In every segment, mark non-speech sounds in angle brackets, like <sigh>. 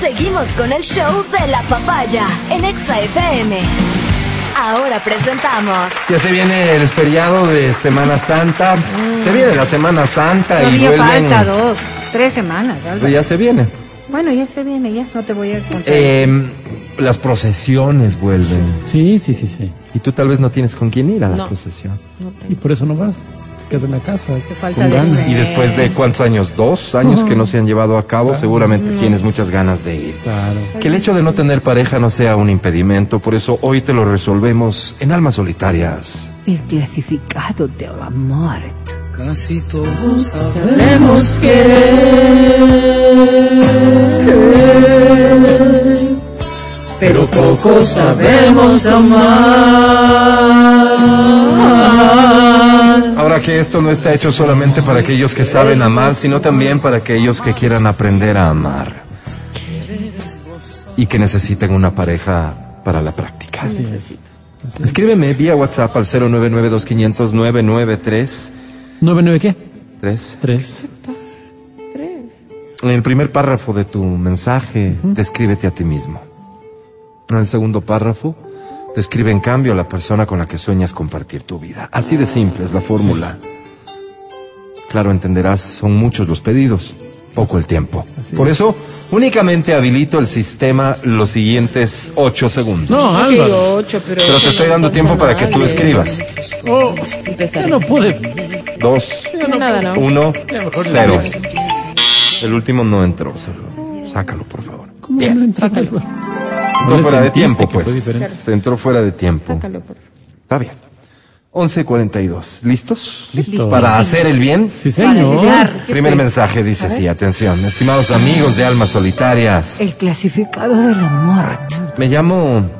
Seguimos con el show de la papaya en Exa FM. Ahora presentamos. Ya se viene el feriado de Semana Santa. Se viene la Semana Santa y Todavía vuelven. falta dos, tres semanas. Álvaro. Ya se viene. Bueno, ya se viene, ya no te voy a contar. Eh, las procesiones vuelven. Sí, sí, sí, sí. Y tú tal vez no tienes con quién ir a la No. procesión. Y por eso no vas. En la casa. Qué falta de ganas. Y después de cuántos años, dos años que no se han llevado a cabo, seguramente tienes muchas ganas de ir. Claro. Que el hecho de no tener pareja no sea un impedimento, por eso hoy te lo resolvemos en Almas Solitarias. El clasificado de la muerte. Casi todos sabemos querer, pero poco sabemos amar. Que esto no está hecho solamente para aquellos que saben amar, sino también para aquellos que quieran aprender a amar. Y que necesiten una pareja para la práctica. Escríbeme vía WhatsApp al 099-2500-993. ¿Nueve, nueve qué? Tres. Tres. En el primer párrafo de tu mensaje, descríbete a ti mismo. En el segundo párrafo, describe en cambio a la persona con la que sueñas compartir tu vida. Así de simple es la fórmula. Claro, entenderás, son muchos los pedidos, poco el tiempo. Por eso, únicamente habilito el sistema los siguientes ocho segundos. No, Álvaro. ocho, pero... Pero te estoy dando tiempo para que tú escribas. Oh, ya no pude. Dos, Nada, ¿no? uno, cero. El último no entró. Sácalo, sácalo por favor. ¿Cómo no entra, Álvaro? Entró fuera de tiempo, pues. entró fuera de tiempo. Sácalo, por favor. Está bien. 11.42. ¿Listos? Listo. Para hacer el bien. Sí, señor. Primer mensaje dice así, atención. Estimados amigos de Almas Solitarias, El clasificado de la muerte. me llamo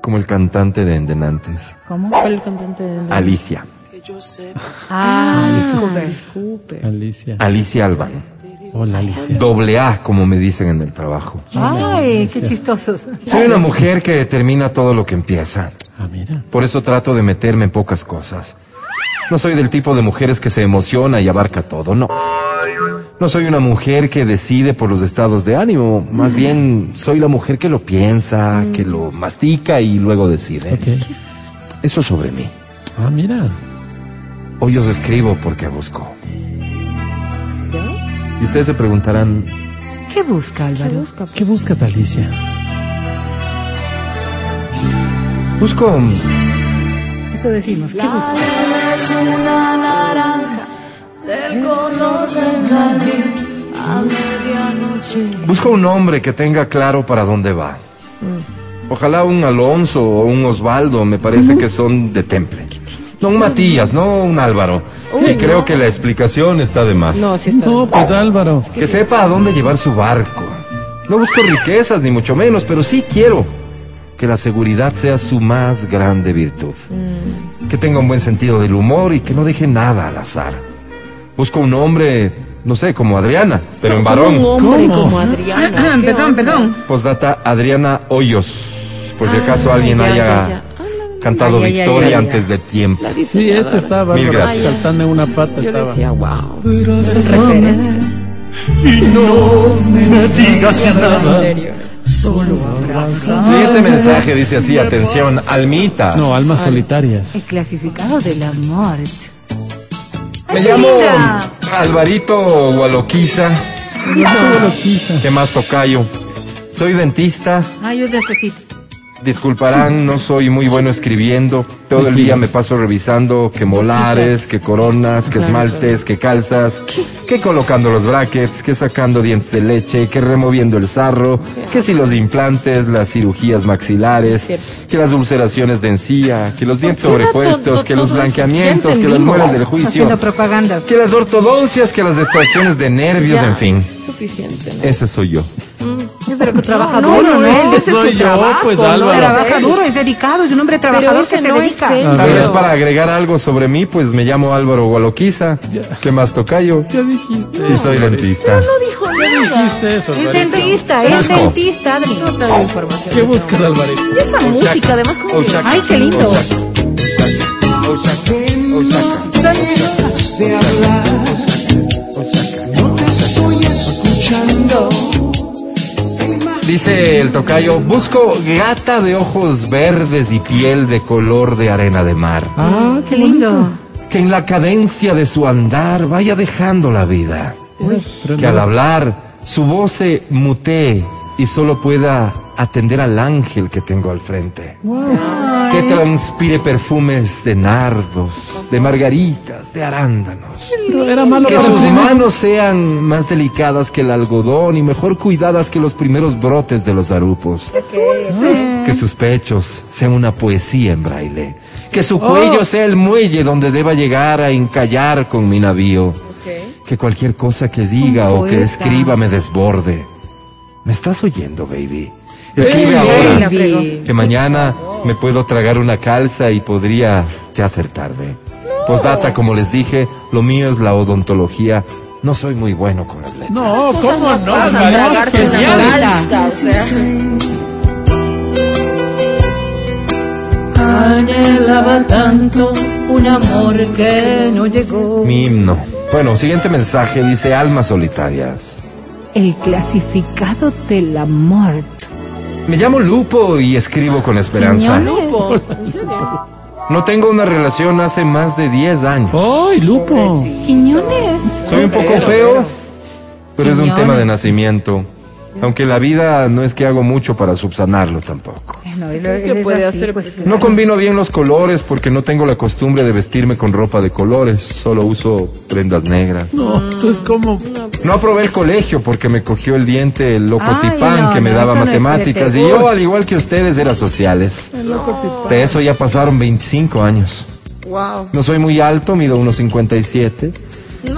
como el cantante de Endenantes, ¿Cómo? ¿Cuál el cantante de Alicia. Ah? Alicia. Alicia Alban. Hola, Alicia. Doble A, como me dicen en el trabajo. Ay, qué chistosos. Soy una mujer que termina todo lo que empieza. Ah, mira. Por eso trato de meterme en pocas cosas. No soy del tipo de mujeres que se emociona y abarca todo, no. No soy una mujer que decide por los estados de ánimo, más bien soy la mujer que lo piensa, que lo mastica y luego decide. Ok. Eso sobre mí. Ah, mira. Hoy os escribo porque busco. Y ustedes se preguntarán, ¿Qué busca Álvaro? ¿Qué buscas, Alicia? busco Eso decimos. ¿Qué busca? Es una naranja del color del jardín a medianoche. Busco un hombre que tenga claro para dónde va. Ojalá un Alonso o un Osvaldo, me parece <laughs> que son de temple. No un Matías, no un Álvaro. y creo que la explicación está de más. No, sí está. No, pues Álvaro. Que sepa a dónde llevar su barco. No busco riquezas, ni mucho menos, pero sí quiero que la seguridad sea su más grande virtud. Que tenga un buen sentido del humor y que no deje nada al azar. Busco un hombre, no sé, como Adriana, pero en varón. un hombre ¿Cómo? como Adriana. <clears throat> ¿Qué perdón, perdón. Postdata Adriana Hoyos. Por si acaso Ah, alguien ya, haya ya, ya. Cantado Ay, ay, ay, Victoria ay, ay. antes de tiempo. Sí, este estaba Mil gracias. saltando en una pata. Yo estaba. decía, wow. Y no me digas nada. Solo. Siguiente mensaje dice así, atención, almitas. No, almas solitarias. El clasificado de la muerte. Me llamo linda. Alvarito Gualoquiza. ¿Qué más tocayo? Soy dentista. Ay, yo necesito. Disculparán, no soy muy bueno escribiendo. Todo el día me paso revisando que molares, que coronas, que esmaltes, que calzas, que colocando los brackets, que sacando dientes de leche, que removiendo el sarro, que si los implantes, las cirugías maxilares, que las ulceraciones de encía, que los dientes sobrepuestos, que los blanqueamientos, que las muelas del juicio, que las ortodoncias, que las extracciones de nervios, en fin. Suficiente. Ese soy yo. Sí, pero que trabaja no, duro, no, ¿no? ese Ese es soy su yo, trabajo, pues, ¿no? Álvaro. Trabaja duro, es dedicado, es un hombre trabajador ese que se no es dedica. él. A Tal vez para agregar algo sobre mí, pues me llamo Álvaro Gualoquiza. ¿Qué más tocayo? Ya dijiste. Y soy dentista. dijo Ya dijiste eso, Es dentista, es dentista. No información. ¿Qué ese buscas. Alvarito? Y esa música, además, como que... Ay, qué lindo. Dejas de hablar, no te estoy escuchando. Dice el tocayo, busco gata de ojos verdes y piel de color de arena de mar. Ah, qué lindo. Que en la cadencia de su andar vaya dejando la vida. Pero Que al hablar su voz se mutee y solo pueda atender al ángel que tengo al frente. Que transpire perfumes de nardos, de margaritas, de arándanos. pero era malo Que sus manos sean más delicadas que el algodón y mejor cuidadas que los primeros brotes de los arupos. Que sus pechos sean una poesía en braille. Que su cuello sea el muelle donde deba llegar a encallar con mi navío. Que cualquier cosa que diga o que escriba me desborde. ¿Me estás oyendo, baby? Escribe ahora. Que mañana me puedo tragar una calza y podría ya ser tarde. Postdata, como les dije, lo mío es la odontología. No soy muy bueno con las letras. No, ¿cómo no? Vas a María? tragarte una Genial. calza, o sea. Anhelaba tanto un amor que no llegó. Mi himno. Bueno, siguiente mensaje dice almas solitarias. El clasificado de la muerte. Me llamo Lupo y escribo con esperanza. Lupo. No tengo una relación hace más de 10 años. ¡Ay, Lupo! Quiñones. Soy un poco feo, pero es un tema de nacimiento. Aunque la vida no es que hago mucho para subsanarlo tampoco. Bueno, él- ¿Qué él es puede así, hacer? pues, No combino bien los colores porque no tengo la costumbre de vestirme con ropa de colores. Solo uso prendas negras. No, entonces, ¿cómo? No aprobé el colegio porque me cogió el diente el loco Ay, tipán no, que me no, daba no matemáticas. y yo, al igual que ustedes, era sociales. De eso ya pasaron 25 años. Wow. No soy muy alto, mido unos 57.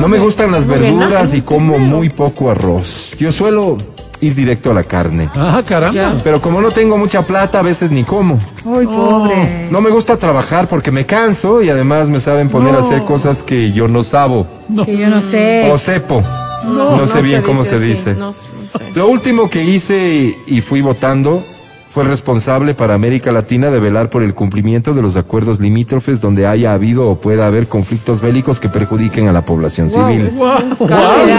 No me gustan las verduras y como muy poco arroz. Yo suelo ir directo a la carne. Ah, caramba. Pero como no tengo mucha plata, a veces ni como. Uy, pobre. No me gusta trabajar porque me canso y además me saben poner a hacer cosas que yo no sabo Que yo no sé. o sepo. No, sé bien cómo se dice. No, no sé. Lo último que hice y fui votando fue el responsable para América Latina de velar por el cumplimiento de los acuerdos limítrofes donde haya habido o pueda haber conflictos bélicos que perjudiquen a la población civil. Importante,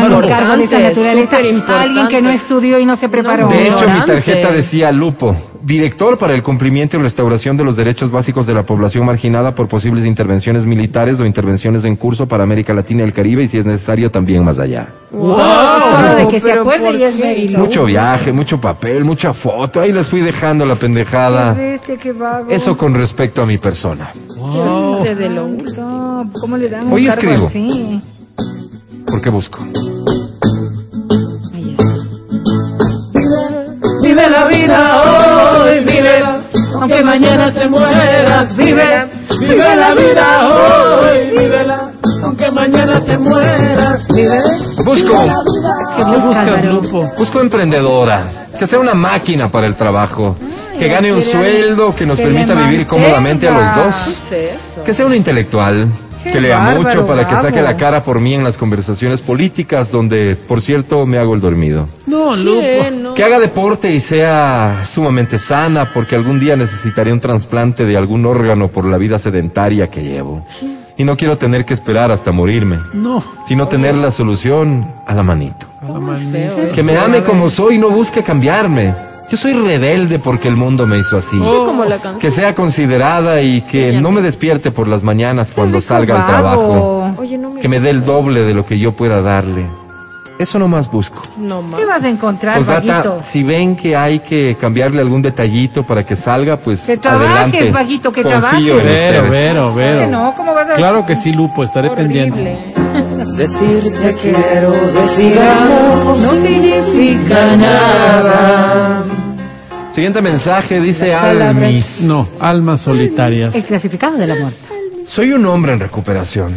alguien que no estudió y no se preparó. De hecho, mi tarjeta decía Lupo, director para el cumplimiento y restauración de los derechos básicos de la población marginada por posibles intervenciones militares o intervenciones en curso para América Latina y el Caribe y si es necesario también más allá. Solo de que se acuerde ¿por y es qué? mérito. Mucho viaje, mucho papel, mucha foto, ahí les fui dejando la pendejada. Bestia, qué vago. Eso con respecto a mi persona. De lo último. ¿Cómo le dan un Hoy cargo escribo. así? ¿Por qué busco? Ahí está. Vive la vida hoy, vive, aunque mañana te mueras, vive, vive la vida hoy, vívela, aunque mañana te mueras, vive. Busco, ¿Qué ¿Qué buscas? Lupo? busco emprendedora, que sea una máquina para el trabajo, que gane un sueldo que nos que permita vivir cómodamente a los dos. Que sea un intelectual, Qué que lea bárbaro, mucho para que saque la cara por mí en las conversaciones políticas, donde, por cierto, me hago el dormido. No, Lupo. No. Que haga deporte y sea sumamente sana, porque algún día necesitaré un trasplante de algún órgano por la vida sedentaria que llevo. Y no quiero tener que esperar hasta morirme, No. sino tener la solución a la manito. A la ¿eh? Que me ame como soy y no busque cambiarme. Yo soy rebelde porque el mundo me hizo así. Oh. Como la canción. Que sea considerada y que Ella no me despierte por las mañanas cuando salga al trabajo. Oye, no me Que me dé el doble de lo que yo pueda darle. Eso nomás busco. No más. ¿Qué vas a encontrar, Pues vaguito? si ven que hay que cambiarle algún detallito para que salga, pues Que trabajes, adelante. vaguito, que trabajes. Vero. Vero, Que Vero. no, ¿cómo vas a Claro que sí, Lupo, estaré pendiente. Horrible. <laughs> Decirte quiero, decir amor, no significa nada. Siguiente mensaje dice. Almis. No, almas solitarias. El clasificado de la muerte. Soy un hombre en recuperación.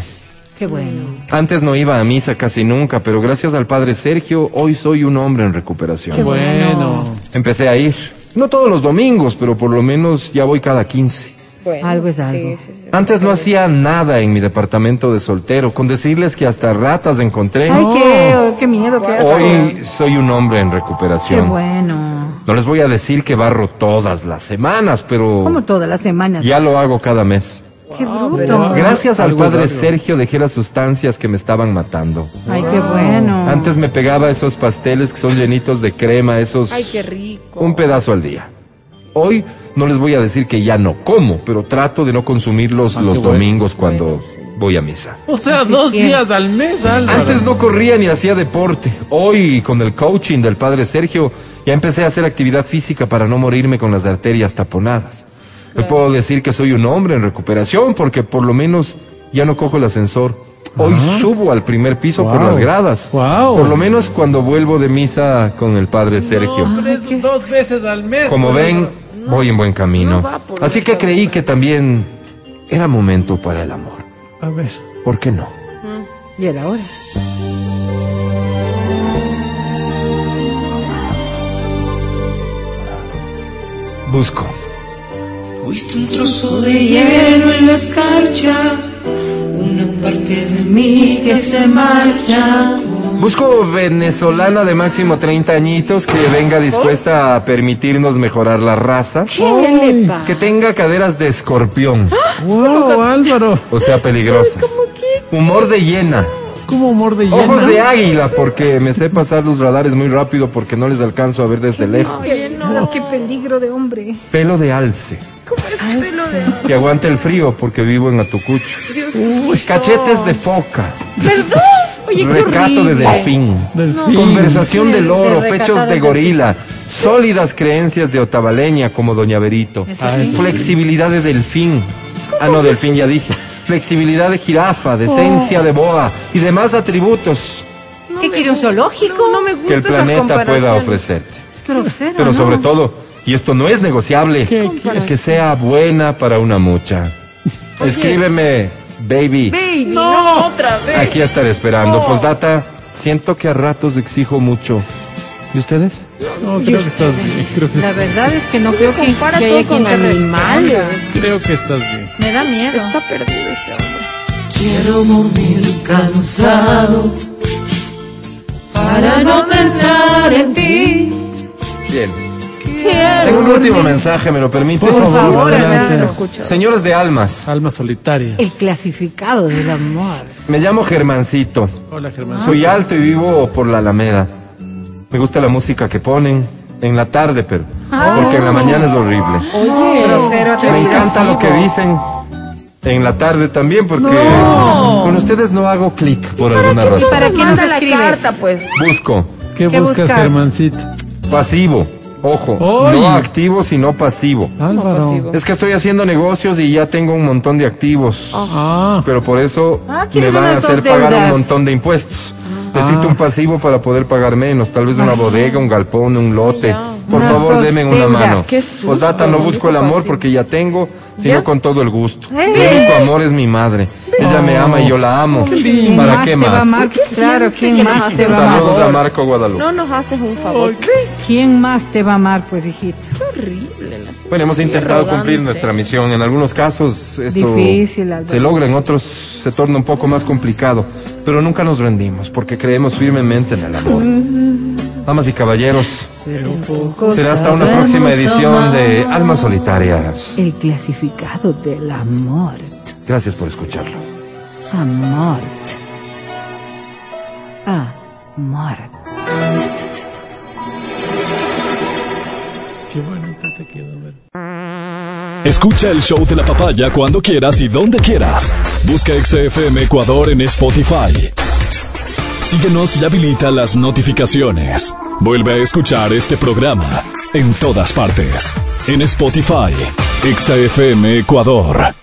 Qué bueno. Antes no iba a misa casi nunca, pero gracias al padre Sergio, hoy soy un hombre en recuperación. Bueno. Empecé a ir. No todos los domingos, pero por lo menos ya voy cada 15. Bueno, Algo es algo. Sí, sí, sí. Antes no hacía nada en mi departamento de soltero, con decirles que hasta ratas encontré. Ay, qué, qué miedo, qué asco. Hoy soy un hombre en Qué recuperación. bueno. No les voy a decir que barro todas las semanas, pero Como todas las semanas. ya lo hago cada mes. Qué bruto. Gracias al padre. Sergio dejé las sustancias que me estaban matando. Ay, qué bueno. Antes me pegaba esos pasteles que son llenitos de crema, esos Ay, qué rico. un pedazo al día. Hoy no les voy a decir que ya no como, pero trato de no consumirlos Ah, los bueno. domingos cuando voy a misa. O sea, Así dos que- días al mes, Álvaro. Antes no corría ni hacía deporte. Hoy, con el coaching del padre Sergio, ya empecé a hacer actividad física para no morirme con las arterias taponadas. Me puedo decir que soy un hombre en recuperación porque por lo menos ya no cojo el ascensor. Hoy Ah. subo al primer piso por las gradas. Wow. Por lo menos cuando vuelvo de misa con el padre Sergio. No, pero es dos veces al mes. Como ven, voy en buen camino. no Así que creí que también era momento para el amor. A ver. ¿Por qué no? Y era hora. Busco. Fuiste un trozo de hielo en la escarcha, una parte de mí que se marcha. Busco venezolana de máximo 30 añitos que venga dispuesta a permitirnos mejorar la raza. ¿Qué le? Que tenga caderas de escorpión, Wow, Álvaro. o sea, peligrosas. Humor de hiena. Como humor de. Ojos de águila, porque me sé pasar los radares muy rápido porque no les alcanzo a ver desde lejos. No, qué peligro de hombre. Pelo de alce. Que aguante el frío porque vivo en Atucucho. Cachetes de foca. Perdón. Oye, qué Recato de delfín. Conversación Sí, de de- loro, de pechos de del gorila, sólidas creencias de otavaleña como Doña Berito, Ese Ay, sí. flexibilidad de delfín, ah no, delfín ya dije, flexibilidad de jirafa, decencia de boa y demás atributos ¿Qué quiere un zoológico? No me que el planeta pueda ofrecerte. Es grosero. Pero ¿no? sobre todo, y esto no es negociable, ¿Qué que sea buena para una mucha. Escríbeme, baby. Baby. No, otra vez. Aquí estaré esperando. Postdata, siento que a ratos exijo mucho. ¿Y ustedes? No, creo que estás bien. Creo que, La verdad es que no creo que, que haya quien te animales. responda. creo que estás bien. Me da miedo. Está perdido este hombre. Quiero morir cansado para no pensar en ti. Bien. Quiero Tengo un último dormir mensaje, ¿me lo permites? Por favor, adelante. Lo escucho. Señores de almas, Alma solitaria. El clasificado del amor. me llamo Germancito. Hola, Germán. Soy alto y vivo por la Alameda. Me gusta la música que ponen en la tarde, pero porque en la mañana es horrible. Oye, Grosero, Me encanta lo que dicen en la tarde también, porque con ustedes no hago clic por alguna ¿Y razón. para qué nos manda la escribes? carta, pues. Busco ¿Qué, ¿Qué buscas, buscas? Germancito? pasivo, ojo, Oy. no activo, sino pasivo. Álvaro. Es que estoy haciendo negocios y ya tengo un montón de activos. Ah, Pero por eso Ah, me ¿quieres van a hacer pagar un montón de impuestos. Necesito Ah. un pasivo para poder pagar menos, tal vez una bodega, un galpón, un lote. Por favor, dos denme una mano. Posdata, no busco el amor porque ya tengo, sino con todo el gusto. Eh. Mi único amor es mi madre. Ella me ama y yo la amo. ¿Quién ¿Para más qué te va a más? Claro, ¿quién más hace te va a amar? Saludos a Marco Guadalupe. No nos haces un favor. ¿Quién más te va a amar, pues, hijito? Qué horrible. La... Bueno, hemos intentado cumplir nuestra misión. En algunos casos esto Difícil, se logra, en otros se torna un poco más complicado. Pero nunca nos rendimos porque creemos firmemente en el amor. Damas y caballeros, será hasta una próxima edición de Almas Solitarias. El clasificado del amor. Gracias por escucharlo. Amor. Amor. qué bonito te quedó. ver. Escucha el show de la papaya cuando quieras y donde quieras. Busca XFM Ecuador en Spotify. Síguenos y habilita las notificaciones. Vuelve a escuchar este programa en todas partes. En Spotify, XFM Ecuador.